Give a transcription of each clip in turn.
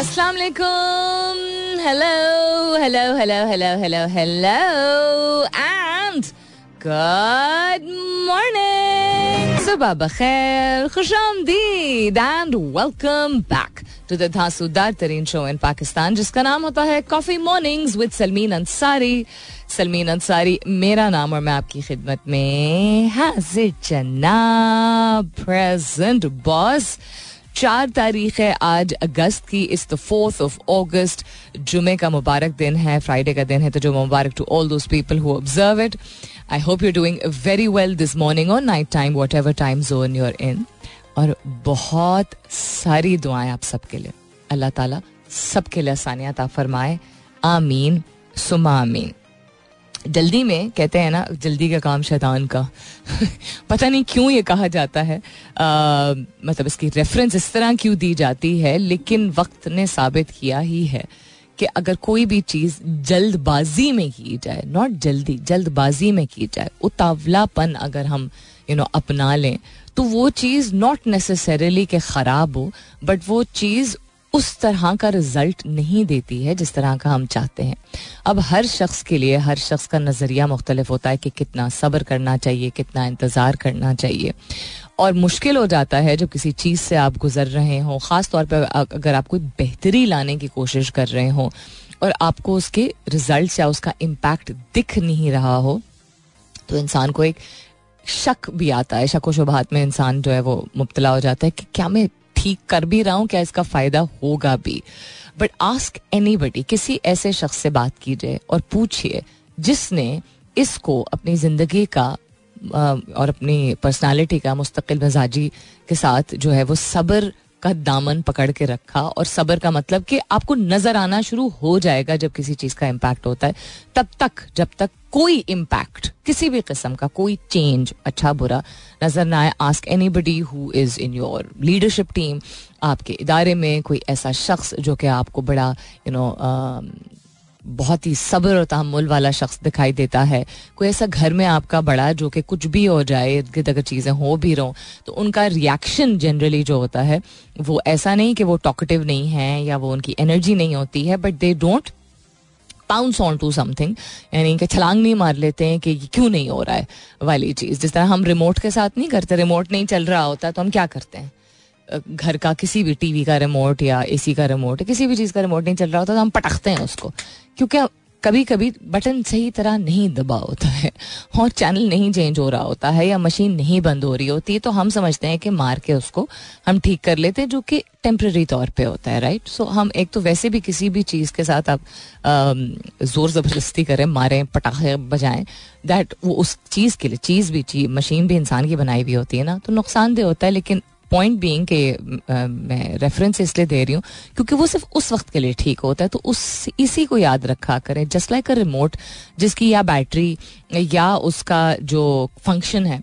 अस्सलाम वालेकुम hello hello hello hello hello hello and good morning सुबह बखैर खुश आमदीद and welcome back to the धांसूदार तरीन शो इन पाकिस्तान जिसका नाम होता है coffee mornings with Salmeen Ansari Salmeen Ansari मेरा नाम और मैं आपकी खिदमत में हाजिर जनाब प्रेजेंट बॉस चार तारीख है आज अगस्त की, is the fourth of August जुमे का मुबारक दिन है फ्राइडे का दिन है तो जो मुबारक to all those people who observe it I hope you doing very well this morning और night time whatever time zone you're in और बहुत सारी दुआएँ आप सबके लिए। अल्लाह ताला सबके लिए आसानियात फरमाए। आमीन, सुमा आमीन। जल्दी में कहते हैं ना जल्दी का काम शैतान का। पता नहीं क्यों ये कहा जाता है। आ, मतलब इसकी रेफरेंस इस तरह क्यों दी जाती है लेकिन वक्त ने साबित किया ही है कि अगर कोई भी चीज़ जल्दबाजी में की जाए नॉट जल्दी जल्दबाजी में की जाए उतावलापन अगर हम यू you नो know, अपना लें तो वो चीज़ नॉट नेसेसरली के ख़राब हो बट वो चीज़ उस तरह का रिज़ल्ट नहीं देती है जिस तरह का हम चाहते हैं। अब हर शख्स के लिए, हर शख्स का नज़रिया मुख्तलिफ़ होता है कि कितना सब्र करना चाहिए, कितना इंतज़ार करना चाहिए। और मुश्किल हो जाता है जब किसी चीज़ से आप गुजर रहे हों ख़ास तौर पर अगर आप कोई बेहतरी लाने की कोशिश कर रहे हों और आपको उसके रिज़ल्ट या उसका इम्पैक्ट दिख नहीं रहा हो तो इंसान को एक शक भी आता है, शक शुभात में इंसान जो है वो मुबतला हो जाता है कि क्या मैं ठीक कर भी रहा हूँ, क्या इसका फ़ायदा होगा भी? बट आस्क एनी किसी ऐसे शख्स से बात कीजिए और पूछिए, जिसने इसको अपनी ज़िंदगी का और अपनी पर्सनालिटी का, मुस्तकिल मिजाजी के साथ जो है वो सब्र का दामन पकड़ के रखा और सब्र का मतलब कि आपको नज़र आना शुरू हो जाएगा जब किसी चीज़ का इम्पैक्ट होता है। तब तक जब तक कोई इम्पैक्ट किसी भी किस्म का कोई चेंज अच्छा बुरा नज़र ना आए ask anybody who is in your leadership team आपके इदारे में कोई ऐसा शख्स जो कि आपको बड़ा यू you नो know, बहुत ही सब्र और तहमुल वाला शख्स दिखाई देता है। कोई ऐसा घर में आपका बड़ा जो कि कुछ भी हो जाए इर्द गिर्द अगर चीज़ें हो भी रहो तो उनका रिएक्शन जनरली जो होता है, वो ऐसा नहीं कि वो टॉकेटिव नहीं है या वो उनकी एनर्जी नहीं होती है but they don't pounce on to something यानी कि छलांग नहीं मार लेते हैं कि क्यों नहीं हो रहा है वाली चीज़। जिस तरह हम रिमोट के साथ नहीं करते रिमोट नहीं चल रहा होता तो हम क्या करते हैं? घर का किसी भी टीवी का रिमोट या एसी का रिमोट किसी भी चीज़ का रिमोट नहीं चल रहा होता तो हम पटकते हैं उसको। क्योंकि कभी कभी बटन सही तरह नहीं दबा होता है और चैनल नहीं चेंज हो रहा होता है या मशीन नहीं बंद हो रही होती है तो हम समझते हैं कि मार के उसको हम ठीक कर लेते हैं, जो कि टेम्प्रेरी तौर पे होता है राइट सो हम एक तो वैसे भी किसी भी चीज़ के साथ आप ज़ोर ज़बरदस्ती करें, मारें, पटाखे बजाएँ दैट वो उस चीज़ के लिए, चीज़ भी, चीज़, मशीन भी इंसान की बनाई हुई होती है ना तो नुकसानदेह होता है, लेकिन पॉइंट बीइंग के मैं रेफरेंस इसलिए दे रही हूँ क्योंकि वो सिर्फ़ उस वक्त के लिए ठीक होता है तो उस, इसी को याद रखा करें। जस्ट लाइक अ रिमोट जिसकी या बैटरी या उसका जो फ़ंक्शन है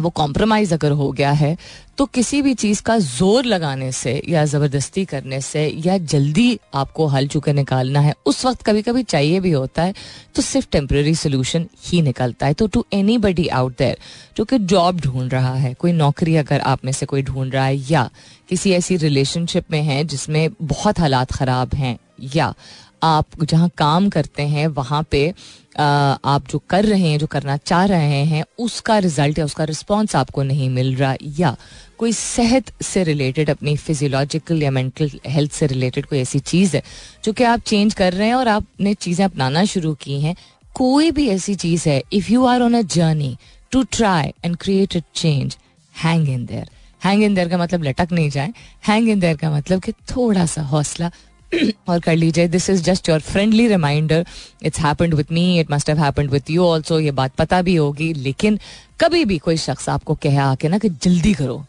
वो कॉम्प्रोमाइज अगर हो गया है तो किसी भी चीज़ का ज़ोर लगाने से या ज़बरदस्ती करने से या जल्दी आपको हल चुके निकालना है, उस वक्त कभी कभी चाहिए भी होता है तो सिर्फ़ टेम्प्रेरी सोल्यूशन ही निकलता है। तो to anybody out there जो कि जॉब ढूंढ रहा है, कोई नौकरी अगर आप में से कोई ढूंढ रहा है, या किसी ऐसी रिलेशनशिप में है जिसमें बहुत हालात ख़राब हैं, या आप जहाँ काम करते हैं, वहाँ पे आप जो कर रहे हैं, जो करना चाह रहे हैं, उसका रिज़ल्ट या उसका रिस्पॉन्स आपको नहीं मिल रहा या कोई सेहत से रिलेटेड अपनी फिजियोलॉजिकल या मेंटल हेल्थ से रिलेटेड कोई ऐसी चीज़ है जो कि आप चेंज कर रहे हैं और आपने चीज़ें अपनाना शुरू की हैं। कोई भी ऐसी चीज़ है if you are on a journey to try and create a change hang in there hang in there का मतलब लटक नहीं जाए। हैंग इन देयर का मतलब कि थोड़ा सा हौसला और कर लीजिए। This is just your friendly reminder it's happened with me it must happened with you also ये बात पता भी होगी। लेकिन कभी भी कोई शख्स आपको कहे आके ना कि जल्दी करो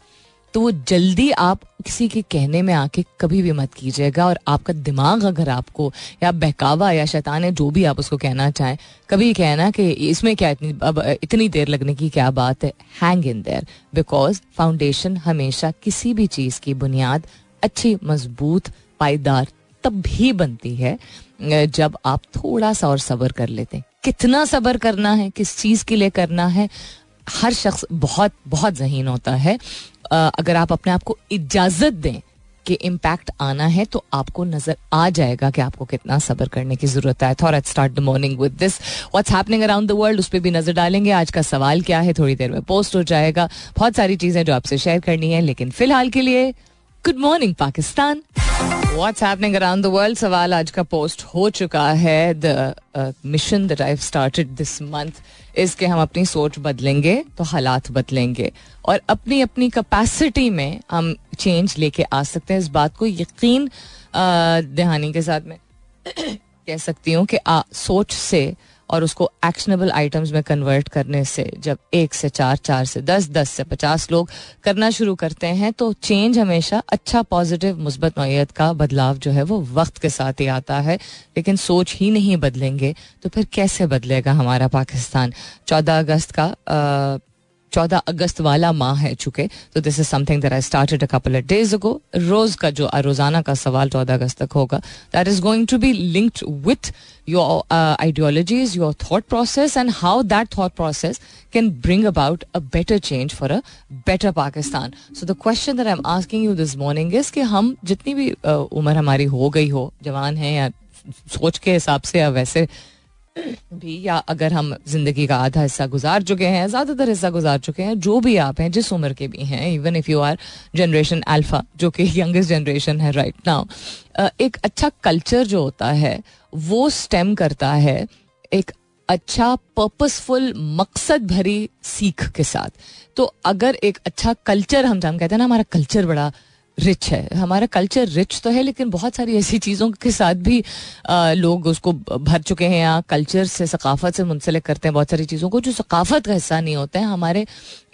तो वो जल्दी आप किसी के कहने में आके कभी भी मत कीजिएगा। और आपका दिमाग अगर आपको या बहकावा या शैतान है, जो भी आप उसको कहना चाहें, कभी कहना कि इसमें क्या इतनी, अब इतनी देर लगने की क्या बात है? Hang in there because foundation हमेशा किसी भी चीज़ की बुनियाद अच्छी, मज़बूत पाईदार तब भी बनती है जब आप थोड़ा सा और सबर कर लेते हैं। कितना सबर करना है, किस चीज़ के लिए करना है, हर शख्स बहुत बहुत जहीन होता है। अगर आप अपने आप को इजाज़त दें कि इम्पैक्ट आना है तो आपको नज़र आ जाएगा कि आपको कितना सब्र करने की ज़रूरत है। Thought I'd start the morning with this what's happening around the world उस पर भी नज़र डालेंगे। आज का सवाल क्या है, थोड़ी देर में पोस्ट हो जाएगा। बहुत सारी चीज़ें जो आपसे शेयर करनी है, लेकिन फ़िलहाल के लिए good morning Pakistan what's happening around the world सवाल आज का पोस्ट हो चुका है the mission that I started this month इसके हम अपनी सोच बदलेंगे तो हालात बदलेंगे और अपनी अपनी कैपेसिटी में हम चेंज लेके आ सकते हैं इस बात को यकीन दहानी के साथ में कह सकती हूँ कि सोच से और उसको एक्शनेबल आइटम्स में कन्वर्ट करने से जब एक से चार चार से दस दस से पचास लोग करना शुरू करते हैं तो चेंज हमेशा अच्छा पॉजिटिव मुस्बत नोयत का बदलाव जो है वो वक्त के साथ ही आता है। लेकिन सोच ही नहीं बदलेंगे तो फिर कैसे बदलेगा हमारा पाकिस्तान? चौदह अगस्त का चौदह अगस्त वाला माह है चुके। तो this is something that I started a couple of days ago रोज का जो रोज़ाना का सवाल चौदह अगस्त तक होगा। That is going to be linked with your ideologies your thought process and how that thought process can bring about a better change for a better Pakistan so the question that I am asking you this morning is कि हम जितनी भी uh, उम्र हमारी हो गई हो जवान है या सोच के हिसाब से या वैसे भी, या अगर हम ज़िंदगी का आधा हिस्सा गुजार चुके हैं, ज़्यादातर हिस्सा गुजार चुके हैं, जो भी आप हैं, जिस उम्र के भी हैं even if you are generation alpha जो कि यंगेस्ट जनरेशन है राइट right नाउ एक अच्छा कल्चर जो होता है, वो स्टेम करता है एक अच्छा पर्पसफुल मकसद भरी सीख के साथ। तो अगर एक अच्छा कल्चर हम हम कहते हैं ना, हमारा कल्चर बड़ा रिच है। हमारा कल्चर रिच तो है लेकिन बहुत सारी ऐसी चीज़ों के साथ भी आ, लोग उसको भर चुके हैं या कल्चर से सकाफत से मुंसलिक करते हैं बहुत सारी चीज़ों को जो सकाफत का हिस्सा नहीं होता है। हमारे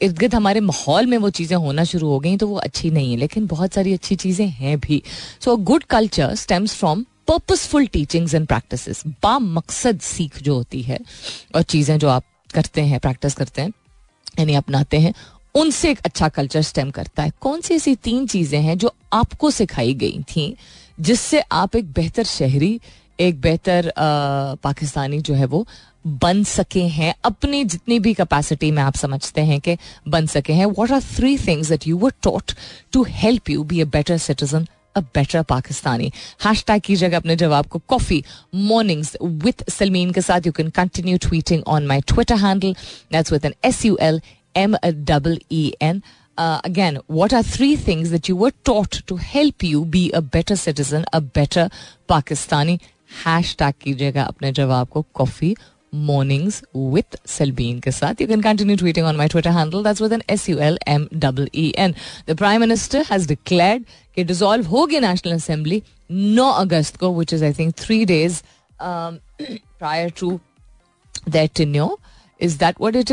इर्द गिर्द हमारे माहौल में वो चीज़ें होना शुरू हो गई तो वो अच्छी नहीं है लेकिन बहुत सारी अच्छी चीज़ें हैं भी। So good culture stems from purposeful teachings and practice बा मकसद सीख जो होती है और चीज़ें जो आप करते हैं प्रैक्टिस करते हैं यानी अपनाते हैं उनसे एक अच्छा कल्चर स्टेम करता है। कौन सी ऐसी तीन चीज़ें हैं जो आपको सिखाई गई थी, जिससे आप एक बेहतर शहरी, एक बेहतर पाकिस्तानी जो है वो बन सके हैं? अपनी जितनी भी कैपेसिटी में आप समझते हैं कि बन सके हैं what are three things that you were taught to help you be a better citizen a better Pakistani? Hashtag कीजिएगा अपने जवाब को कॉफ़ी मॉर्निंग्स विथ सलमीन के साथ। You can continue tweeting on my Twitter handle that's with N S U L M double E N. Uh, again, what are three things that you were taught to help you be a better citizen, a better Pakistani? Hashtag कीजिएगा अपने जवाब को coffee mornings with Selbeen के साथ. You can continue tweeting on my Twitter handle. That's with an S U L M E E N. The Prime Minister has declared कि dissolve होगी National Assembly 9 अगस्त को, which is I think three days um, prior to their tenure. Is that what it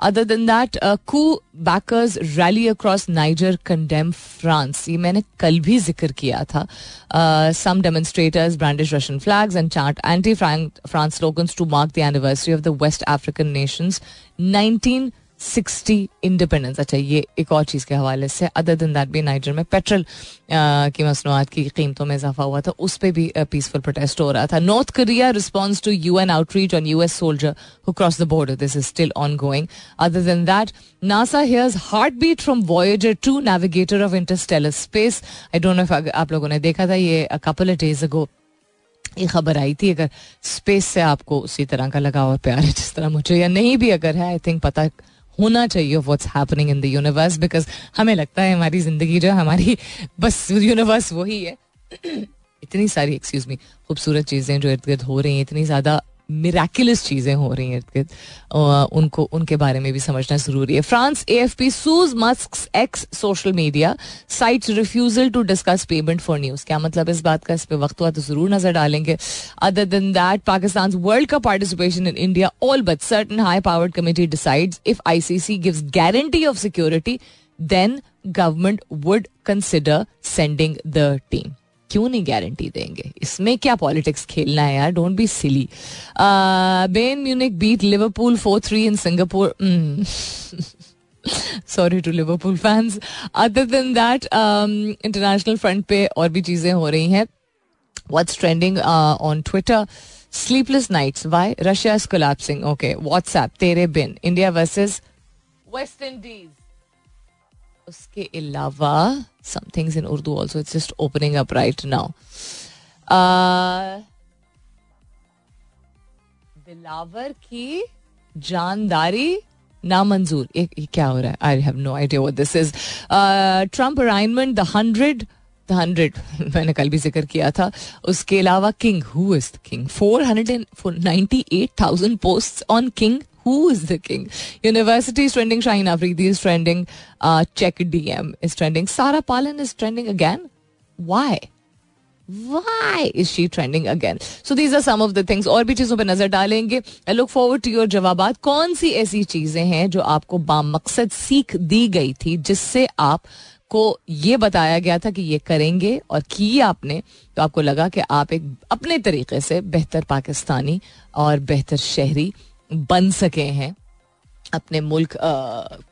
is? Other than that, uh, coup backers rally across Niger condemn France. ये मैंने कल भी ज़िक्र किया था. Uh, some demonstrators brandish Russian flags and chant anti-France slogans to mark the anniversary of the West African nation's 19 sixty independence अच्छा ये एक और चीज़ के हवाले से अदर दिन दैट भी नाइजर में पेट्रोल की मसनूआत की कीमतों में इजाफा हुआ था, उस पर भी पीसफुल प्रोटेस्ट हो रहा था। North Korea response to U N outreach on U S soldier who cross the border this is still ongoing other दिन that NASA hears heart beat from Voyager two navigator of interstellar space I don't know आप लोगों ने देखा था, ये couple days अगो ये खबर आई थी, अगर स्पेस से आपको उसी तरह का लगाव और प्यार है, जिस तरह मुझे या नहीं भी अगर है आई थिंक पता होना चाहिए what's happening in the universe because हमें लगता है हमारी ज़िंदगी जो हमारी बस यूनिवर्स वही है। इतनी सारी एक्सक्यूज मी खूबसूरत चीज़ें जो इर्द गिर्द हो रही हैं, इतनी ज़्यादा मिराकुलस चीज़ें हो रही हैं इर्द गिर्द उनको, उनके बारे में भी समझना ज़रूरी है। France A F P sues Musk X social media site refusal to discuss payment for news क्या मतलब इस बात का? इस पर वक्त हुआ तो ज़रूर नज़र डालेंगे। Other than that Pakistan world cup participation in India all but certain high powered committee decides if ICC gives guarantee of security then government would consider sending the team क्यों नहीं गारंटी देंगे? इसमें क्या पॉलिटिक्स खेलना है यार? Don't be silly Bayern Munich beat Liverpool four three in Singapore sorry to Liverpool fans other than that international front पे और भी चीज़ें हो रही हैं. What's trending on Twitter sleepless nights why Russia is collapsing okay WhatsApp Tere Bin India versus West Indies उसके अलावा somethings in Urdu also it's just opening up right now Dilawar की जानदारी नामंजूर ये क्या हो रहा है I have no idea what this is Trump arraignment the hundred the hundred मैंने कल भी ज़िक्र किया था। उसके अलावा king who is the king four hundred and ninety eight thousand post on king who is the king university is trending shaheen afridi is trending uh, check dm is trending sarah palin is trending again why is she trending again so these are some of the things और भी चीज़ों पे नज़र डालेंगे I look forward to your जवाबात कौन सी ऐसी चीज़ें हैं जो आपको बामकसद सीख दी गई थी जिससे आप को ये बताया गया था कि ये करेंगे और की आपने तो आपको लगा कि आप एक अपने तरीके से बेहतर पाकिस्तानी और बेहतर शहरी बन सके हैं अपने मुल्क आ,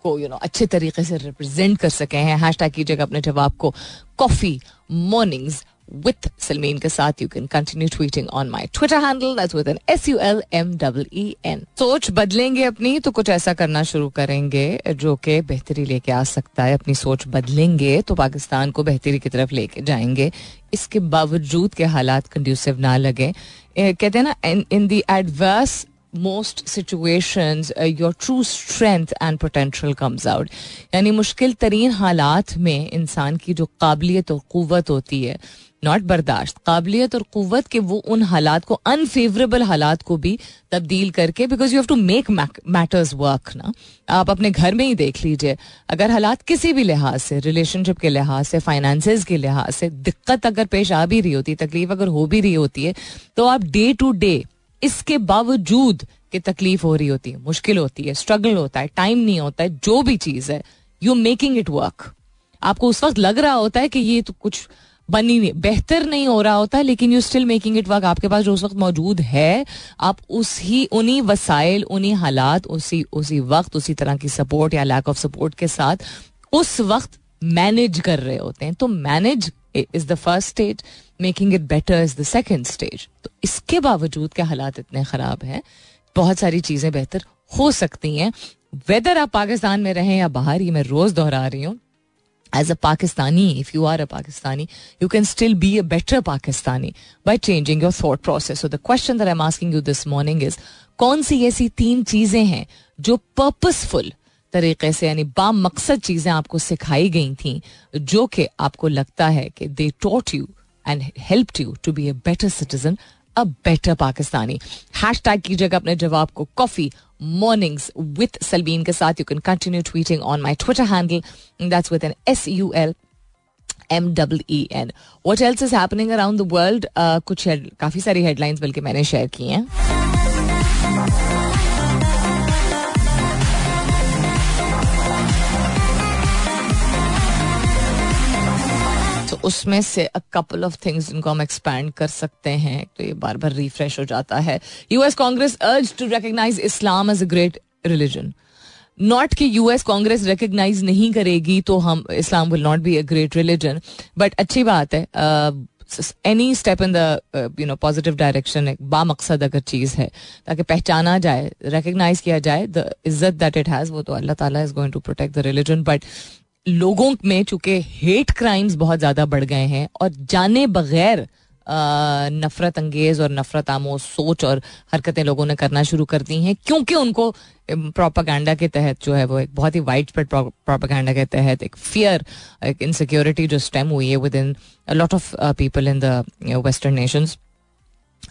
को यू you नो know, अच्छे तरीके से रिप्रेजेंट कर सके हैं। हैश टैग कीजिएगा अपने जवाब को। कॉफ़ी मॉर्निंग्स विथ सलमीन के साथ you can continue tweeting on my Twitter handle with N S U L M double E N सोच बदलेंगे अपनी तो कुछ ऐसा करना शुरू करेंगे जो कि बेहतरी लेके आ सकता है। अपनी सोच बदलेंगे तो पाकिस्तान को बेहतरी की तरफ़ लेके जाएँगे। इसके बावजूद के हालात कंड्यूसिव ना लगे। कहते हैं ना in the adverse most situation your true strength and potential comes out यानी मुश्किल तरीन हालात में इंसान की जो काबिलियत और क़वत होती है नॉट बर्दाश्त काबिलियत और क़वत के वो उन हालात को अनफेवरेबल हालात को भी तब्दील करके because you have to make matters work ना आप अपने घर में ही देख लीजिए अगर हालात किसी भी लिहाज से रिलेशनशिप के लिहाज से फाइनेंसेस के लिहाज से दिक्कत अगर पेश आ भी रही होती तकलीफ़ अगर हो भी रही होती है तो आप डे टू डे इसके बावजूद कि तकलीफ़ हो रही होती है, मुश्किल होती है स्ट्रगल होता है टाइम नहीं होता है, जो भी चीज़ है यू मेकिंग इट वर्क आपको उस वक्त लग रहा होता है कि ये तो कुछ बनी नहीं, बेहतर नहीं हो रहा होता, लेकिन you still making it work आपके पास जो उस वक्त मौजूद है, आप उसी, उन्हीं वसाइल उन्हीं हालात, उसी उसी वक्त, उसी तरह की सपोर्ट या लैक ऑफ़ सपोर्ट के साथ उस वक्त मैनेज कर रहे होते हैं। तो manage is the first stage making it better is the second stage तो इसके बावजूद क्या हालात इतने खराब हैं? बहुत सारी चीज़ें बेहतर हो सकती हैं। वेदर आप पाकिस्तान में रहें या बाहर, ये मैं रोज दोहरा रही हूँ। As a Pakistani if you are a Pakistani you can still be a better Pakistani by changing your thought process the question you this morning is कौन सी ऐसी तीन चीज़ें हैं जो पर्पजफुल तरीके से, यानी बाम मकसद चीज़ें आपको सिखाई गई थी, जो कि आपको लगता है कि they taught you and help you to be a better citizen a better Pakistani hash tag कीजिएगा अपने जवाब को कॉफ़ी मॉर्निंग्स विथ सलबीन के साथ. You can continue tweeting on my Twitter handle that's with N S U L M double E N what else is happening around the world कुछ काफ़ी सारी headlines बल्कि मैंने शेयर की हैं. उसमें से अ कपल ऑफ़ थिंग्स जिनको हम एक्सपैंड कर सकते हैं तो ये बार बार रिफ्रेश हो जाता है। US Congress urges to recognise Islam as a great religion not कि यूएस कांग्रेस रिकग्नाइज नहीं करेगी तो हम Islam will not be a great religion but अच्छी बात है any step in the you know positive direction एक बामकसद अगर चीज़ है, ताकि पहचाना जाए रिकग्नाइज किया जाए द इज़्ज़त दैट इट हैज़ वो तो अल्लाह ताला is going to protect the religion but लोगों में चूँकि हेट क्राइम्स बहुत ज़्यादा बढ़ गए हैं और जाने बगैर नफरत अंगेज और नफरत आमोज सोच और हरकतें लोगों ने करना शुरू कर दी हैं, क्योंकि उनको प्रोपागैंडा के तहत जो है वो एक बहुत ही वाइड स्प्रेड प्रोपागैंडा के तहत एक फियर एक इनसिक्योरिटी जो स्टेम हुई है within lot of people in the western nations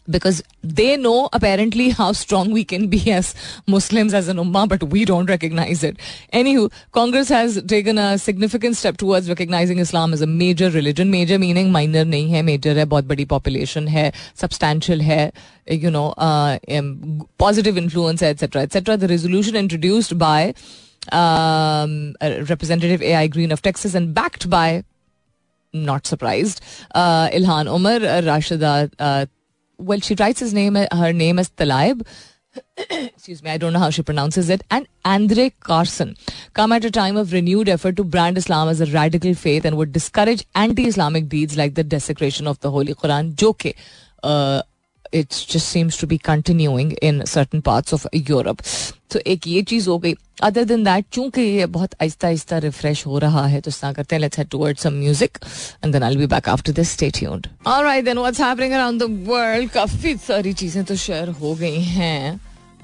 because they know apparently how strong we can be as Muslims as an ummah, but we don't recognize it. Anywho, Congress has taken a significant step towards recognizing Islam as a major religion. Major meaning minor नहीं है, major है, बहुत बड़ी population है, substantial है, you know, uh, um, positive influence है, etc., etc. The resolution introduced by um, Representative A.I. Green of Texas and backed by not surprised. Uh, Ilhan Omar, Rashida uh, well, she writes his name, her name as Talaib. excuse me, I don't know how she pronounces it, and Andre Carson come at a time of renewed effort to brand Islam as a radical faith and would discourage anti-Islamic deeds like the desecration of the Holy Quran, जो के uh, it's just seems to be continuing in certain parts of Europe तो एक ये चीज़ हो गई। Other दिन that चूँकि ये बहुत आहिस्ता आहिस्ता रिफ्रेश हो रहा है तो इस तरह करते हैं। Let's head towards some music and then I be back after this stay tuned alright then what's happening around the world काफ़ी सारी चीज़ें तो शेयर हो गई हैं।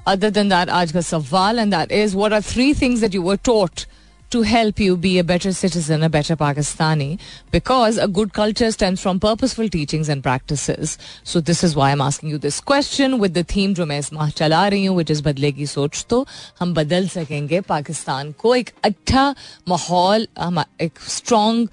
अदर देन दैट आज का सवाल and that is what are three things that you were taught to help you be a better citizen, a better Pakistani, because a good culture stems from purposeful teachings and practices. So this is why I'm asking you this question with the theme जो मैं इस माह चला रही हूँ which is बदलेगी सोच तो हम बदल सकेंगे पाकिस्तान को एक अच्छा माहौल एक स्ट्रॉन्ग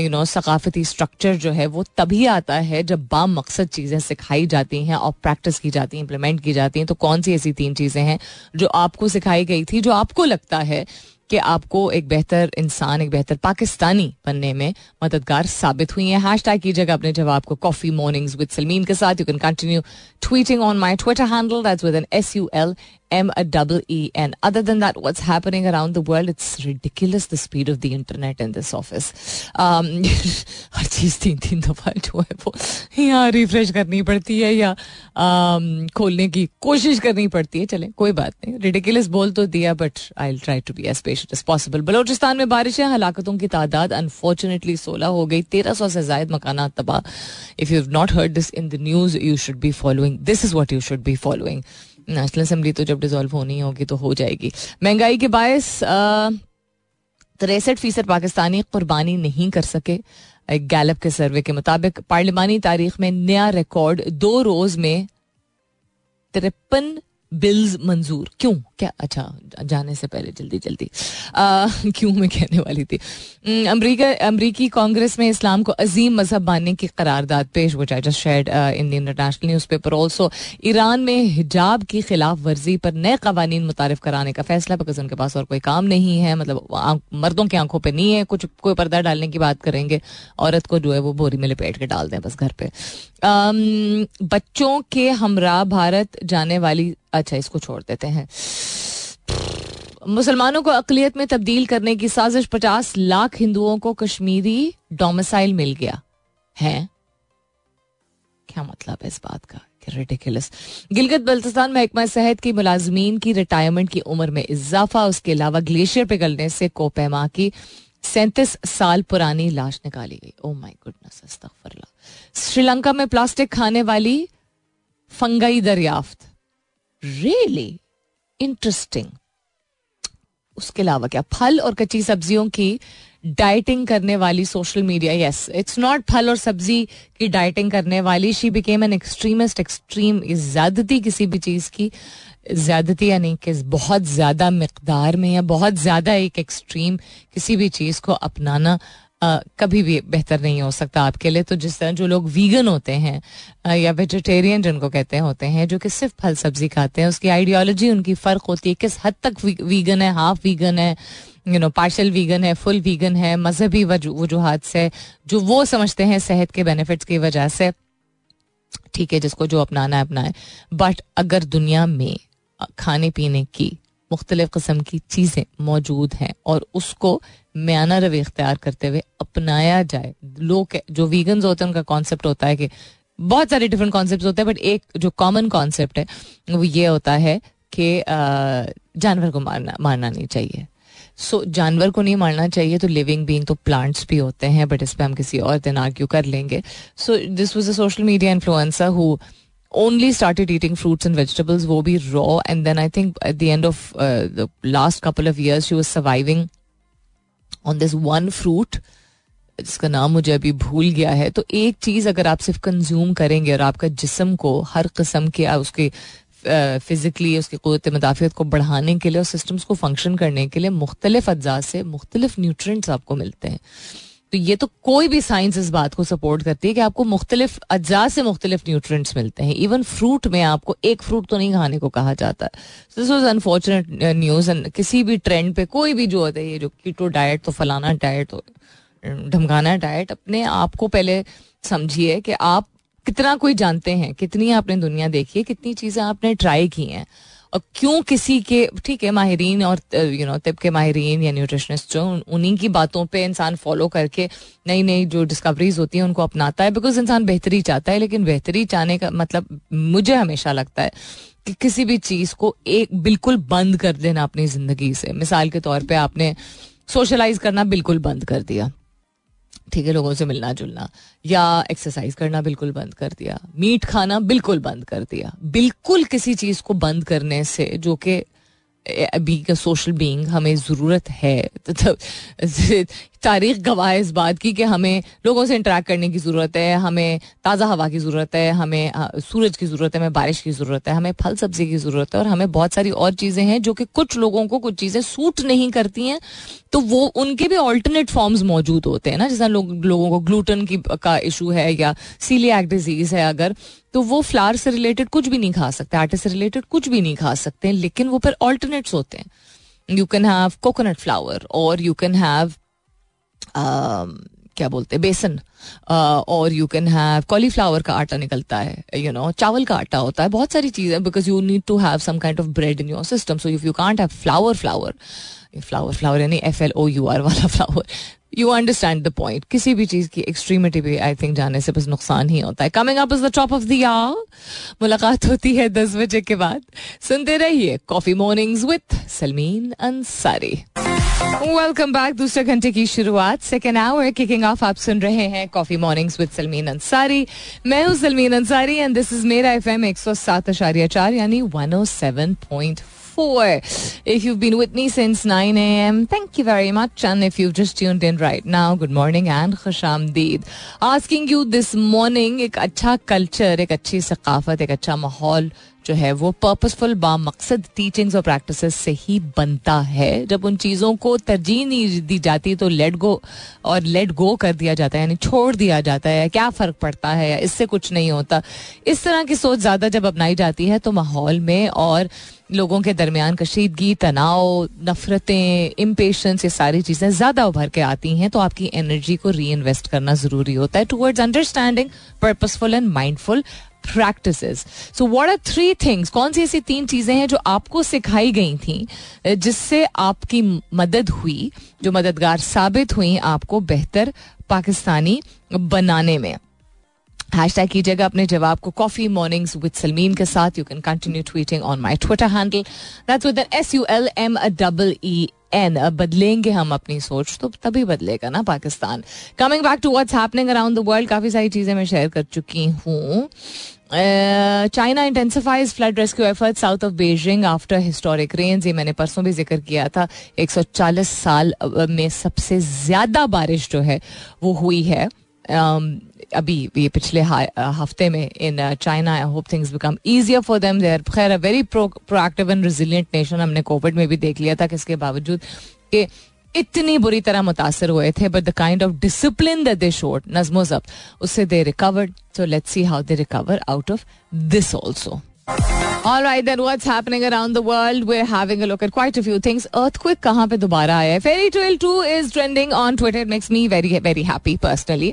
यू नो सकाफती स्ट्रक्चर जो है वो तभी आता है जब बाम मकसद चीज़ें सिखाई जाती हैं और प्रैक्टिस की जाती हैं इम्प्लीमेंट की जाती हैं तो कौन सी ऐसी तीन चीज़ें हैं जो आपको सिखाई गई थी जो आपको लगता है कि आपको एक बेहतर इंसान एक बेहतर पाकिस्तानी बनने में मददगार साबित हुई है हैश टैग कीजिएगा अपने जवाब को कॉफ़ी मॉर्निंग्स विद सलमीन के साथ you can continue tweeting on my Twitter handle that's with N S U L double E N. Other than that, what's happening around the world? It's ridiculous the speed of the internet in this office. Um, हर चीज़ तीन तीन दफ़ा जो है वो यहाँ refresh करनी पड़ती है या um, खोलने की कोशिश करनी पड़ती है चले कोई बात नहीं रिडिकुलस बोल तो दिया but I try to be as patient as possible Balochistan में बारिशें हलाकतों की तादाद अनफॉर्चुनेटली सोलह हो गई, तेरह सौ से जायद मकाना तबाह। If you not heard this in the news you should be following this is what you should be following national assembly तो जब डिजोल्व होनी होगी तो हो जाएगी। महँगाई के बायस तिरसठ फ़ीसद पाकिस्तानी कुर्बानी नहीं कर सके। एक गैलप के सर्वे के मुताबिक पार्लिमानी तारीख में नया रिकॉर्ड दो रोज में तिरपन बिल्स मंजूर। क्यों? क्या? अच्छा जाने से पहले, जल्दी जल्दी। क्यों मैं कहने वाली थी? अमरीका, अमरीकी कांग्रेस में इस्लाम को अजीम मज़हब मानने की करारदाद पेश वो just shed in the international newspaper also Iran में हिजाब की खिलाफ वर्जी पर नए कवानी मुतारफ कराने का फैसला बिकॉज़ उनके पास और कोई काम नहीं है मतलब मर्दों की आँखों पर नहीं है, कुछ कोई पर्दा डालने की बात करेंगे, औरत को जो है वो बोरी में लपेट के डाल दें, बस घर पे। बच्चों के हमरा भारत जाने वाली अच्छा इसको छोड़ देते हैं। मुसलमानों को अकलियत में तब्दील करने की साजिश पचास लाख हिंदुओं को कश्मीरी डोमिसाइल मिल गया। है? क्या मतलब है इस बात का? रेडिकुलस गिलगित बल्तिस्तान महकमा सेहत की मुलाजमीन की रिटायरमेंट की उम्र में इजाफा, उसके अलावा ग्लेशियर पिघलने से कोपेमा की सैंतीस साल पुरानी लाश निकाली गई। ओ माई गुडनेस श्रीलंका में प्लास्टिक खाने वाली फंगई दरियाफ्त। रियली इंटरेस्टिंग उसके अलावा क्या? फल और कच्ची सब्जियों की डाइटिंग करने वाली social media yes it's not फल और सब्ज़ी की डाइटिंग करने वाली. She became an extremist extreme ज्यादती किसी भी चीज़ की. ज्यादती यानी कि बहुत ज़्यादा मकदार में या बहुत ज़्यादा एक एक्सट्रीम किसी भी चीज़ को अपनाना कभी भी बेहतर नहीं हो सकता आपके लिए। तो जिस तरह जो लोग वीगन होते हैं या वेजिटेरियन जिनको कहते हैं होते हैं, जो कि सिर्फ़ फल सब्ज़ी खाते हैं, उसकी आइडियोलॉजी उनकी फ़र्क होती है, किस हद तक वीगन है हाफ़ वीगन है यू नो पार्शल वीगन है फुल वीगन है, मजहबी वजूहत से, जो वो समझते हैं सेहत के बेनिफिट्स की वजह से। ठीक है, जिसको जो अपनाना है, अपनाए। बट अगर दुनिया में खाने पीने की मुख्तलिफ़ कस्म की चीज़ें मौजूद हैं और उसको म्याना रवि इख्तियार करते हुए अपनाया जाए लोग जो वीगन होते हैं उनका कॉन्सेप्ट होता है कि बहुत सारे डिफरेंट कॉन्सेप्ट होते हैं बट एक जो कॉमन कॉन्सेप्ट है वो ये होता है कि जानवर को मारना मारना नहीं चाहिए सो so, जानवर को नहीं मारना चाहिए तो लिविंग बींग तो प्लांट्स भी होते हैं बट इस पर हम किसी और दिन आर्ग्यू कर लेंगे so this was a social media influencer who only started eating fruits and vegetables, wo bhi raw. And then I think at the end of uh, the last couple of years, she was surviving this one fruit जिसका नाम मुझे अभी भूल गया है तो एक चीज़ अगर आप सिर्फ़ कंज्यूम करेंगे और आपका जिसम को हर किस्म के, उसके फिजिकली उसकी कुत मदाफियत को बढ़ाने के लिए और सिस्टम्स को फ़ंक्शन करने के लिए मुख्तलिफ़ अज्जा से मुख्तलिफ़ न्यूट्रेंट्स आपको मिलते हैं। तो ये तो कोई भी साइंस इस बात को सपोर्ट करती है कि आपको मुख्तलिफ़, अज्जा से मुख्तलिफ़ न्यूट्रिएंट्स मिलते हैं। इवन फ्रूट में आपको एक फ्रूट तो नहीं खाने को कहा जाता। दिस वॉज़ अनफॉर्चुनेट न्यूज़ किसी भी ट्रेंड पे कोई भी जो होता है, ये जो कीटो डाइट तो फलाना डाइट तो ढमकाना डाइट अपने आप को पहले समझिए कि आप कितना कोई जानते हैं, कितनी आपने दुनिया देखी है, कितनी चीज़ें आपने ट्राई की हैं। क्यों किसी के, ठीक है, माहरीन और यू नो तिब के माहरीन या न्यूट्रिशनिस्ट जो उन्हीं की बातों पे इंसान फॉलो करके नई नई जो डिस्कवरीज होती हैं, उनको अपनाता है बिकॉज़ इंसान बेहतरी चाहता है, लेकिन बेहतरी चाहने का मतलब मुझे हमेशा लगता है कि किसी भी चीज़ को एक, बिल्कुल बंद कर देना अपनी ज़िंदगी से। मिसाल के तौर पर आपने सोशलाइज करना बिल्कुल बंद कर दिया। ठीक है, लोगों से मिलना जुलना या एक्सरसाइज करना बिल्कुल बंद कर दिया मीट खाना बिल्कुल बंद कर दिया, बिल्कुल किसी चीज़ को बंद करने से, जो कि बींग का सोशल बींग हमें ज़रूरत है तो तारीख गवाह इस बात की कि हमें लोगों से इंटरेक्ट करने की ज़रूरत है, हमें ताज़ा हवा की ज़रूरत है, हमें सूरज की ज़रूरत है, हमें बारिश की ज़रूरत है, हमें फल सब्ज़ी की ज़रूरत है और हमें बहुत सारी और चीज़ें हैं जो कि कुछ लोगों को कुछ चीज़ें सूट नहीं करती हैं तो वो उनके भी ऑल्टरनेट फॉर्म्स मौजूद होते हैं ना, जैसा लोग, लोगों को ग्लूटन की का इशू है या सीलियाक डिज़ीज़ है अगर तो वो फ्लावर से रिलेटेड कुछ भी नहीं खा सकते, आटे से रिलेटेड कुछ भी नहीं खा सकते, लेकिन वो फिर ऑल्टरनेट्स होते हैं। You can have coconut flour और यू कैन हैव क्या बोलते हैं, बेसन और यू कैन हैव कॉलीफ्लावर का आटा निकलता है यू नो चावल का आटा होता है, बहुत सारी चीज़ें because you need to have some kind of bread in your system so if you can't have flour flour flour flour यानी F L O U R वाला flour you understand the point किसी भी चीज़ की extremity भी I think जाने से बस नुकसान ही होता है. Coming up is the top of the मुलाकात होती है दस बजे के बाद. सुनते रहिए coffee mornings with Salmeen Ansari welcome back दूसरे घंटे की शुरुआत सेकेंड आवर किकिंग ऑफ़ आप सुन रहे हैं coffee mornings with Salmeen Ansari मैं हूँ Salmeen Ansari and this is मेरा एफ़ एम एक सौ सात आशार्य चार यानी one O seven point 4. If you've been with me since 9 a.m., thank you very much. And if you've just tuned in right now, good morning and खुशामदीद Asking you this morning एक अच्छा culture एक अच्छी सकाफत एक अच्छा माहौल जो है वो पर्पसफुल बामकसद टीचिंग्स और प्रैक्टिस से ही बनता है। जब उन चीज़ों को तरजीह नहीं दी जाती तो लेट गो और लेट गो कर दिया जाता है, यानी छोड़ दिया जाता है। क्या फ़र्क पड़ता है? इससे कुछ नहीं होता। इस तरह की सोच ज़्यादा जब अपनाई जाती है तो माहौल में और लोगों के दरमियान कशीदगी, तनाव, नफरतें इम्पेशंस ये सारी चीज़ें ज़्यादा उभर के आती हैं तो आपकी एनर्जी को री इन्वेस्ट करना ज़रूरी होता है। Towards understanding purposeful and mindful practice so what are three things कौन सी ऐसी तीन चीज़ें हैं जो आपको सिखाई गई थी जिससे आपकी मदद हुई, जो मददगार साबित हुई आपको बेहतर पाकिस्तानी बनाने में? हैश टैग कीजिएगा अपने जवाब को कॉफ़ी मॉर्निंग्स विद सलमीन के साथ. You can continue tweeting on my Twitter handle that's with S U L M double E N बदलेंगे हम अपनी सोच तो तभी बदलेगा ना Pakistan. Coming back to what's happening around the world काफ़ी सारी चीज़ें मैं शेयर कर चुकी हूँ. China intensifies flood rescue effort south of Beijing after historic rains ये मैंने परसों भी ज़िक्र किया था. 140 साल में सबसे ज़्यादा बारिश जो है वो हुई है. um, अभी ये पिछले हफ़्ते में in China I hope things become easier for them there खैर a very proactive and resilient nation हमने कोविड में भी देख लिया था कि इसके बावजूद कि इतनी बुरी तरह मुतासर हुए थे but the kind of discipline that they showed नजमो जब्त उससे they recovered so let's see how they recover out of this also All right, then what's happening around the world? We're having a look at quite a few things. Earthquake कहाँ पे दोबारा आया है? Fairy Tale 2 is trending on Twitter. It makes me very, very happy personally.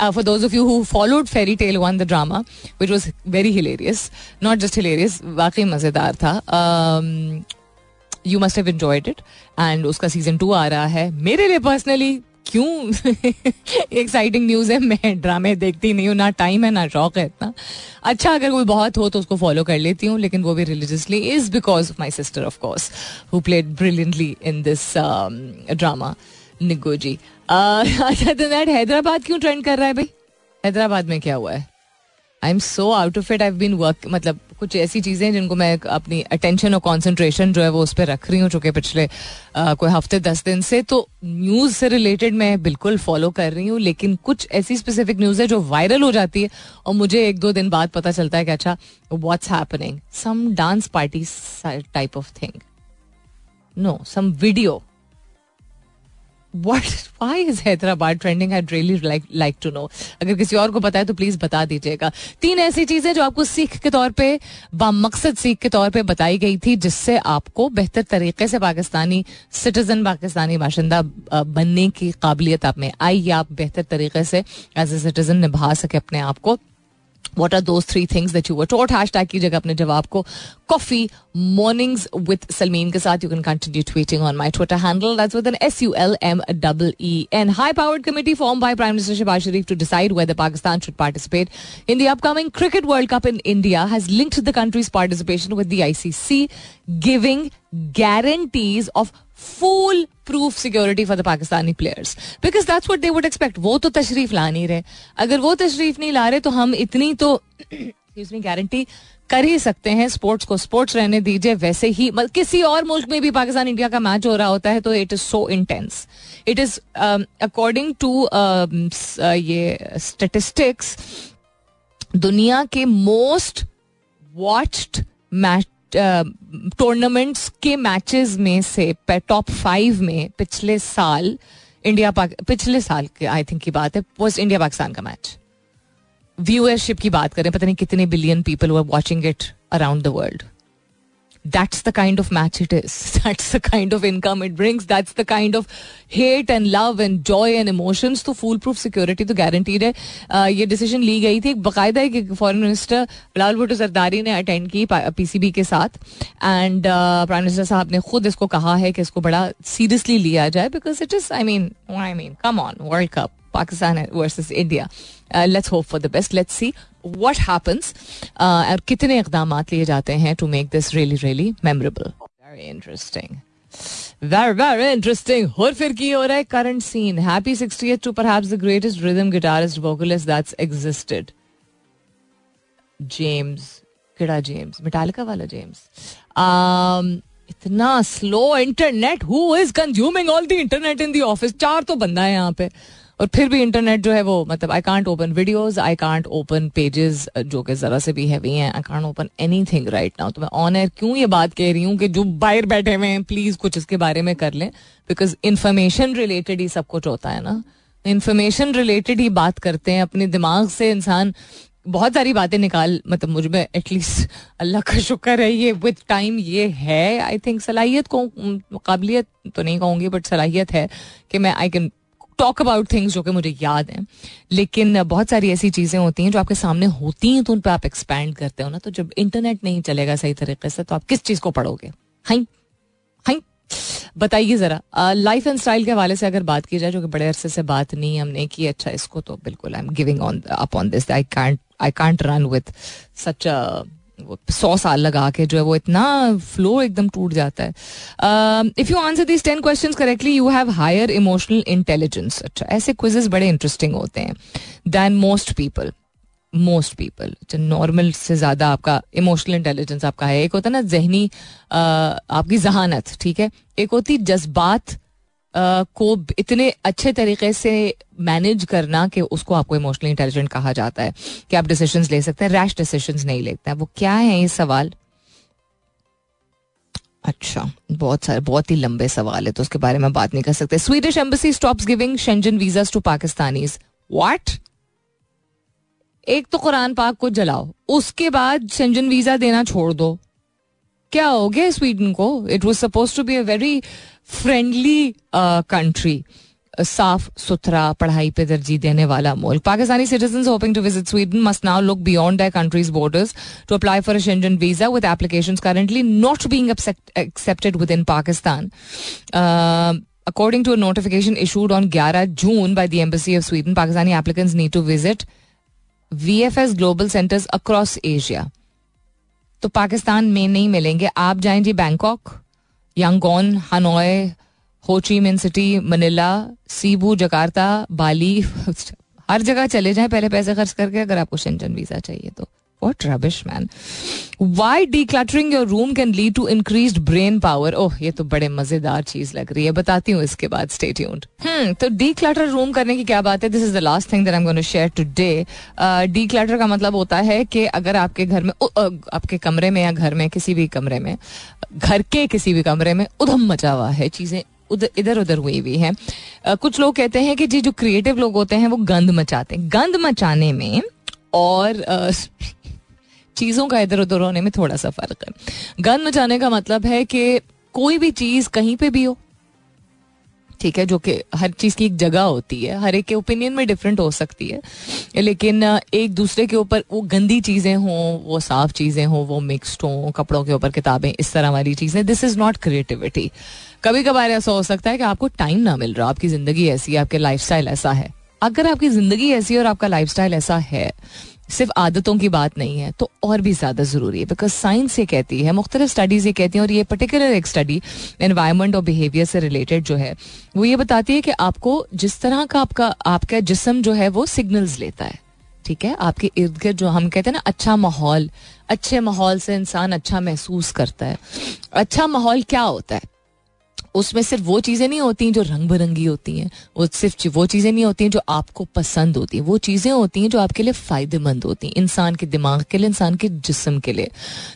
Uh, for those of you who followed Fairy Tale One, the drama, which was very hilarious, not just hilarious, वाकई मज़ेदार था you must have enjoyed it and उसका season two आ रहा है. मेरे लिए personally क्यों? एक्साइटिंग न्यूज़ है. मैं ड्रामे देखती नहीं हूँ. ना टाइम है ना शौक है इतना. अच्छा अगर कोई बहुत हो तो उसको फॉलो कर लेती हूँ. लेकिन वो भी religiously is because of my sister of course who played brilliantly in this drama निगो जी। अच्छा तो हैदराबाद क्यों ट्रेंड कर रहा है भाई? हैदराबाद में क्या हुआ है? I am so out of it I been work मतलब कुछ ऐसी चीज़ें हैं जिनको मैं अपनी अटेंशन और कॉन्सेंट्रेशन जो है वो उस पर रख रही हूँ चूँकि पिछले आ, कोई हफ़्ते दस दिन से। तो न्यूज़ से रिलेटेड मैं बिल्कुल फॉलो कर रही हूँ लेकिन कुछ ऐसी स्पेसिफिक न्यूज़ है जो वायरल हो जाती है और मुझे एक दो दिन बाद पता चलता है कि अच्छा what's happening some dance party type of thing no some video what why is Hyderabad trending I really like like to know अगर किसी और को पता है तो प्लीज़ बता दीजिएगा। तीन ऐसी चीज़ें जो आपको सीख के तौर पे बामकसद सीख के तौर पे बताई गई थी, जिससे आपको बेहतर तरीके से पाकिस्तानी सिटीजन पाकिस्तानी बाशिंदा बनने की काबिलियत आप में आई या आप बेहतर तरीके से एज ए सिटीजन निभा सके अपने आप को। What are those three things that you were taught hash tag कीजिएगा अपने जवाब को। कॉफ़ी मॉर्निंग्स विद सलमीन के साथ you can continue tweeting on my Twitter handle that's with N S U L M double E N high powered committee formed by prime minister Shahbaz Sharif to decide whether Pakistan should participate in the upcoming cricket world cup in India has linked the country's participation with the ICC giving guarantees of foolproof security for the Pakistani players because that's what they would expect वो तो तशरीफ़ ला नहीं रहे अगर वो तशरीफ़ नहीं ला रहे तो हम इतनी तो गारंटी कर ही सकते हैं स्पोर्ट्स को। स्पोर्ट्स रहने दीजिए वैसे ही। किसी और मुल्क में भी पाकिस्तान इंडिया का मैच हो रहा होता है तो it is so intense it is according to ये स्टेटिस्टिक्स दुनिया के मोस्ट वॉच्ड मैच टूर्नामेंट्स के मैचेस में से टॉप फाइव में पिछले साल इंडिया पिछले साल के आई थिंक की बात है वो इंडिया पाकिस्तान का मैच व्यूअरशिप की बात करें पता नहीं कितने billion people were watching it around the world that's the kind of match it is. That's the kind of income it brings. That's the kind of hate and love and joy and emotions. तो foolproof security तो guaranteed है uh, ये decision ली गई थी बाकायदा एक foreign minister Bilal Bhutto Zardari ने अटेंड की पीसीबी के साथ एंड प्राइम मिनिस्टर साहब ने खुद इसको कहा है कि इसको बड़ा सीरियसली लिया जाए because it is I mean I mean come on world cup Pakistan versus India let's hope for the best let's see what happens और कितने इकदाम लिए जाते हैं to make this really really memorable very interesting very very interesting और फिर की हो रहा है current scene happy sixty two perhaps the greatest rhythm guitarist vocalist that's existed James किड़ा जेम्स मिटालिका वाला जेम्स um, इतना slow internet who is consuming all the internet in the office चार तो बंदा है यहाँ पे. और फिर भी इंटरनेट जो है वो मतलब I can't open videos I can't open pages जो कि जरा से भी हैवी हैं I can't open anything right now तो मैं ऑन एयर क्यों ये बात कह रही हूँ कि जो बाहर बैठे हुए हैं प्लीज़ कुछ इसके बारे में कर लें बिकॉज़ इन्फॉर्मेशन रिलेटेड ही सब कुछ होता है ना. इन्फॉर्मेशन रिलेटेड ही बात करते हैं, अपने दिमाग से इंसान बहुत सारी बातें निकाल मतलब मुझमें एटलीस्ट अल्लाह का शुक्र है ये विद टाइम ये है आई थिंक सलाहियत को काबिलियत तो नहीं कहूँगी बट सलाहियत है कि मैं I can talk about things जो कि मुझे याद हैं। लेकिन बहुत सारी ऐसी चीज़ें होती हैं जो आपके सामने होती हैं तो उन पर आप एक्सपैंड करते हो ना तो जब इंटरनेट नहीं चलेगा सही तरीके से तो आप किस चीज़ को पढ़ोगे? हाई हाई, बताइए ज़रा। लाइफ एंड स्टाइल के हवाले से अगर बात की जाए, जो कि बड़े अरसे से बात नहीं हमने की अच्छा इसको तो बिल्कुल I am giving on up on this I can't I can't run with such सौ साल लगा के जो है वो इतना फ्लो एकदम टूट जाता है। If you answer this ten question correctly you have higher emotional intelligence अच्छा। ऐसे क्विजेस बड़े इंटरेस्टिंग होते हैं। Than most people most people normal से ज़्यादा आपका इमोशनल इंटेलिजेंस आपका है। एक होता है ना, जहनी आपकी जहानत, ठीक है? एक होती जज्बात को इतने अच्छे तरीके से मैनेज करना कि उसको आपको इमोशनली इंटेलिजेंट कहा जाता है कि आप डिसीज़न ले सकते हैं रैश डिसीज़न नहीं लेते हैं। वो क्या है ये सवाल? अच्छा बहुत सारे, बहुत ही लंबे सवाल है तो उसके बारे में बात नहीं कर सकते। Swedish embassy stops giving Schengen visas to Pakistanis what एक तो कुरान पाक को जलाओ, उसके बाद शेंजन वीज़ा देना छोड़ दो। क्या हो गया स्वीडन को? It was suppose to be a very friendly country साफ़ सुथरा पढ़ाई पे तरजीह देने वाला मुल्क Pakistani citizen hoping to visit Sweden must now look beyond their country's borders to apply for a Schengen visa with application currently not being accepted within Pakistan According to a notification issued on 11 June by of Sweden Pakistani Sweden, Pakistani applicants need to visit VFS global centers across Asia. तो पाकिस्तान में नहीं मिलेंगे। आप जाएँ जी Bangkok Yangon Hanoi Ho Chi Minh City Manila Cebu Jakarta Bali हर जगह चले जाएँ, पहले पैसे खर्च करके अगर आपको शेंजन वीज़ा चाहिए तो। What rubbish, man. Why decluttering your room can lead to increased brain power? Oh, ये तो बड़े मज़ेदार चीज़ लग रही है। बताती हूँ इसके बाद स्टे ट्यून्ड हम्म तो declutter रूम करने की क्या बात है? This is the last thing that I am going to share today declutter का मतलब होता है कि अगर आपके घर में आपके कमरे में या घर में किसी भी कमरे में घर के किसी भी कमरे में उधम मचा हुआ है चीज़ें उधर इधर उधर हुई हुई है। कुछ लोग कहते हैं कि जी जो क्रिएटिव लोग होते हैं वो गंद मचाते हैं। गंद मचाने में और चीज़ों का इधर उधर होने में थोड़ा सा फ़र्क है। गन मचाने का मतलब है कि कोई भी चीज़ कहीं पे भी हो, ठीक है, जो कि हर चीज़ की एक जगह होती है, हर एक के ओपिनियन में डिफरेंट हो सकती है, लेकिन एक दूसरे के ऊपर वो गंदी चीज़ें हों, वो साफ़ चीज़ें हों, वो मिक्सड हों, कपड़ों के ऊपर किताबें, इस तरह वाली चीज़ें दिस इज़ नॉट क्रिएटिविटी कभी कभार ऐसा हो सकता है कि आपको टाइम ना मिल रहा, आपकी ज़िंदगी ऐसी है, आपके लाइफ ऐसा है। अगर आपकी ज़िंदगी ऐसी और आपका लाइफ ऐसा है सिर्फ़ आदतों की बात नहीं है तो और भी ज़्यादा ज़रूरी है बिकॉज़ साइंस ये कहती है, मुख्तलिफ़ स्टडीज़ ये कहती हैं और ये पर्टिकुलर एक स्टडी एनवायरमेंट और बिहेवियर से रिलेटेड जो है, वो ये बताती है कि आपको जिस तरह का आपका आपका जिसम जो है वो सिग्नल्स लेता है, ठीक है? आपके इर्द गिर्द जो हम कहते हैं ना अच्छा माहौल, अच्छे माहौल से इंसान अच्छा महसूस करता है। अच्छा माहौल क्या होता है? उसमें सिर्फ़ वो चीज़ें नहीं होती हैं जो रंग बिरंगी होती हैं। वो सिर्फ़ वो चीज़ें नहीं होती हैं जो आपको पसंद होती हैं। वो चीज़ें होती हैं जो आपके लिए फ़ायदेमंद होती हैं, इंसान के दिमाग के लिए, इंसान के जिसम के लिए।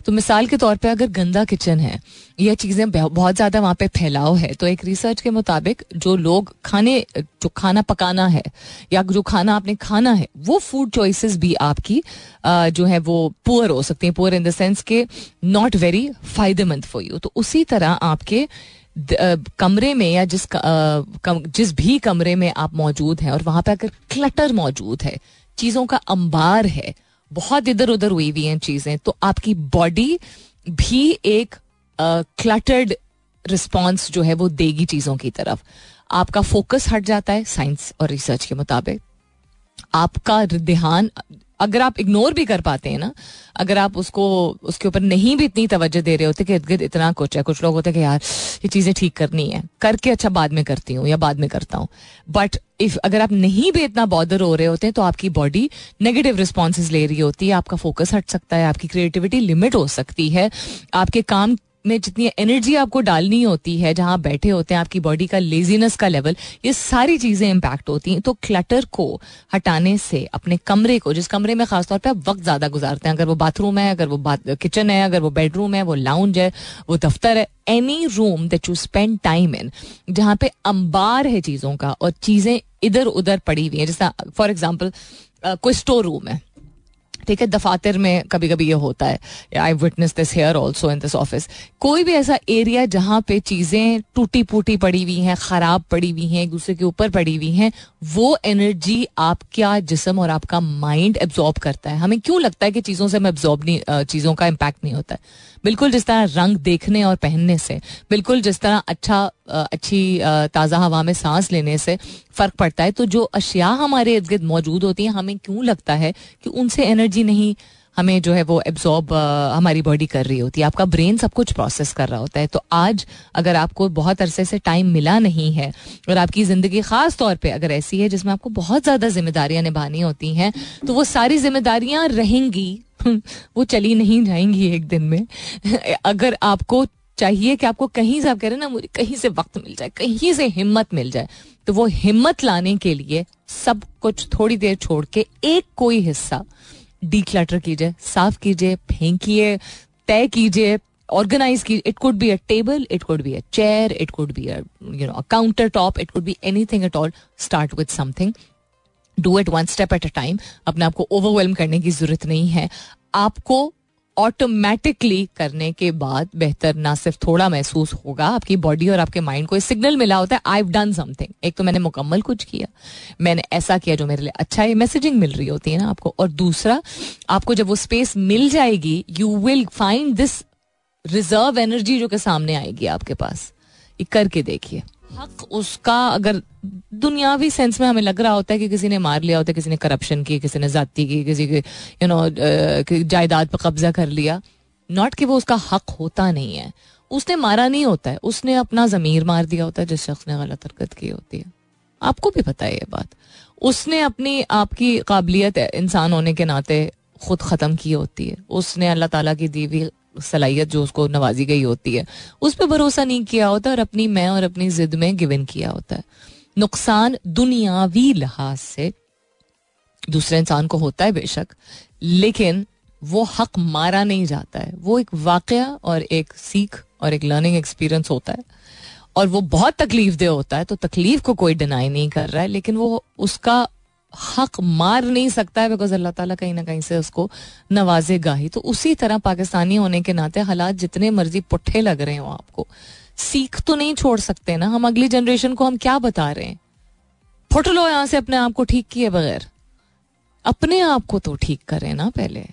तो मिसाल के तौर पे अगर गंदा किचन है यह चीज़ें बहुत ज़्यादा वहाँ पे फैलाव है तो एक रिसर्च के मुताबिक जो लोग खाने, जो खाना पकाना है, या जो खाना आपने खाना है, वो फ़ूड चॉइसेस भी आपकी जो है वो पुअर हो सकती हैं। पुअर इन द सेंस के नॉट वेरी फ़ायदेमंद फॉर यू तो उसी तरह आपके कमरे में या जिस जिस भी कमरे में आप मौजूद हैं और वहाँ पे अगर क्लटर मौजूद है, चीज़ों का अंबार है, बहुत इधर उधर हुई हुई हैं चीज़ें तो आपकी बॉडी भी एक क्लटर्ड रिस्पॉन्स जो है वो देगी चीज़ों की तरफ़। आपका फोकस हट जाता है साइंस और रिसर्च के मुताबिक। आपका ध्यान अगर आप इग्नोर भी कर पाते हैं ना, अगर आप उसको, उसके ऊपर नहीं भी इतनी तवज्जो दे रहे होते कि इर्द गिर्द इतना कुछ है, कुछ लोग होते हैं कि यार, ये चीज़ें ठीक करनी है। करके अच्छा बाद में करती हूँ या बाद में करता हूँ। बट इफ़ अगर आप नहीं भी इतना बॉदर हो रहे होते हैं तो आपकी बॉडी नेगेटिव रिस्पॉन्स ले रही होती है, आपका फोकस हट सकता है, आपकी क्रिएटिविटी लिमिट हो सकती है, आपके काम में जितनी एनर्जी आपको डालनी होती है, जहाँ बैठे होते हैं, आपकी बॉडी का लेजीनेस का लेवल ये सारी चीज़ें इंपैक्ट होती हैं। तो क्लटर को हटाने से, अपने कमरे को, जिस कमरे में खासतौर पर आप वक्त ज़्यादा गुजारते हैं, अगर वो बाथरूम है, अगर वो किचन है, अगर वो बेडरूम है, वो लाउंज है, वो दफ्तर है any room that you spend time in जहाँ पे अंबार है चीज़ों का और चीज़ें इधर उधर पड़ी हुई है। जैसा फॉर एग्ज़ाम्पल कोई स्टोर रूम है। ठीक है, दफातर में कभी कभी ये होता है। I witness this here also in this office कोई भी ऐसा एरिया जहाँ पे चीज़ें टूटी फूटी पड़ी हुई हैं, खराब पड़ी हुई हैं, एक दूसरे के ऊपर पड़ी हुई हैं, वो एनर्जी आपका जिसम और आपका माइंड एब्जॉर्ब करता है। हमें क्यों लगता है कि चीज़ों से हमें एब्जॉर्ब नहीं चीज़ों का इम्पैक्ट नहीं होता है? बिल्कुल जिस तरह रंग देखने और पहनने से, बिल्कुल जिस तरह अच्छा अच्छी ताज़ा हवा में सांस लेने से फ़र्क पड़ता है। तो जो अशिया हमारे इर्द गिर्द मौजूद होती हैं, हमें क्यों लगता है कि उनसे एनर्जी नहीं हमें जो है वो एब्जॉर्ब हमारी बॉडी कर रही होती है? आपका ब्रेन सब कुछ प्रोसेस कर रहा होता है। तो आज अगर आपको बहुत अरसे से टाइम मिला नहीं है और आपकी ज़िंदगी ख़ास तौर पे अगर ऐसी है जिसमें आपको बहुत ज़्यादा जिम्मेदारियाँ निभानी होती हैं तो वो सारी जिम्मेदारियाँ रहेंगी, वो चली नहीं जाएँगी एक दिन में। अगर आपको चाहिए कि आपको कहीं से, आप कह रहे ना, मुझे कहीं से वक्त मिल जाए, कहीं से हिम्मत मिल जाए तो वो हिम्मत लाने के लिए सब कुछ थोड़ी देर छोड़ के एक कोई हिस्सा डी क्लटर कीजिए, साफ़ कीजिए, फेंकिए, तय कीजिए ऑर्गेनाइज की it could be a table it could be a chair it could be a you know counter top it could be anything at all start with something do it one step at a time अपने आपको overwhelm करने की ज़रूरत नहीं है। आपको automatically करने के बाद बेहतर ना सिर्फ़ थोड़ा महसूस होगा आपकी बॉडी और आपके माइंड को एक सिग्नल मिला होता है आई डन समथिंग एक तो मैंने मुकम्मल कुछ किया, मैंने ऐसा किया जो मेरे लिए अच्छा है मैसेजिंग मिल रही होती है ना आपको। और दूसरा, आपको जब वो स्पेस मिल जाएगी you will find this reserve energy जो के सामने आएगी आपके पास। ये करके देखिए। हक उसका अगर दुनियावी सेंस में हमें लग रहा होता है कि किसी ने मार लिया होता है, किसी ने करप्शन की, किसी ने जाति की, किसी के यू नो जायदाद पर कब्जा कर लिया। नॉट कि वो उसका हक होता नहीं है। उसने मारा नहीं होता है। उसने अपना जमीर मार दिया होता है, जिस शख्स ने गलत हरकत की होती है। आपको भी पता है ये बात। उसने अपनी, आपकी काबिलियत इंसान होने के नाते खुद ख़त्म की होती है। उसने अल्लाह ताला की दी हुई सलाहियत जो उसको नवाजी गई होती है, उस पर भरोसा नहीं किया होता और अपनी मैं और अपनी जिद में गिवन किया होता है। नुकसान दुनियावी लिहाज से दूसरे इंसान को होता है बेशक, लेकिन वो हक मारा नहीं जाता है। वो एक वाक़ और एक सीख और एक लर्निंग एक्सपीरियंस होता है। और वो बहुत तकलीफ़ दे होता है तो तकलीफ़ को कोई डिनाई नहीं कर रहा है, लेकिन वो उसका हक मार नहीं सकता है बिकॉज़ अल्लाह ताला कहीं ना कहीं से उसको नवाजेगा ही। तो उसी तरह पाकिस्तानी होने के नाते हालात जितने मर्ज़ी पुट्ठे लग रहे हो आपको। सीख तो नहीं छोड़ सकते ना। हम अगली जनरेशन को हम क्या बता रहे हैं? फुट लो यहाँ से अपने आप को ठीक किए बगैर। अपने आप को तो ठीक करें ना पहले।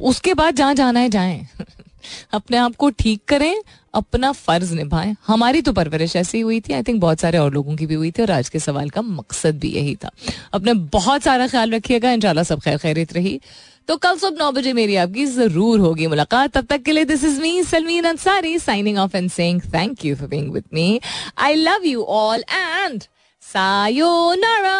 उसके बाद जहाँ जाना है जाए। अपने आप को ठीक करें अपना फ़र्ज़ निभाएँ। हमारी तो परवरिश ऐसी हुई थी आई थिंक बहुत सारे और लोगों की भी हुई थी और आज के सवाल का मकसद भी यही था। अपने बहुत सारा ख्याल रखिएगा, इंशाल्लाह सब खैर खैरित रही। तो कल सुबह नौ बजे मेरी आपकी ज़रूर होगी मुलाकात। तब तक के लिए this is me Salmeen Ansari signing off and saying thank you for being with me I love you all and sayonara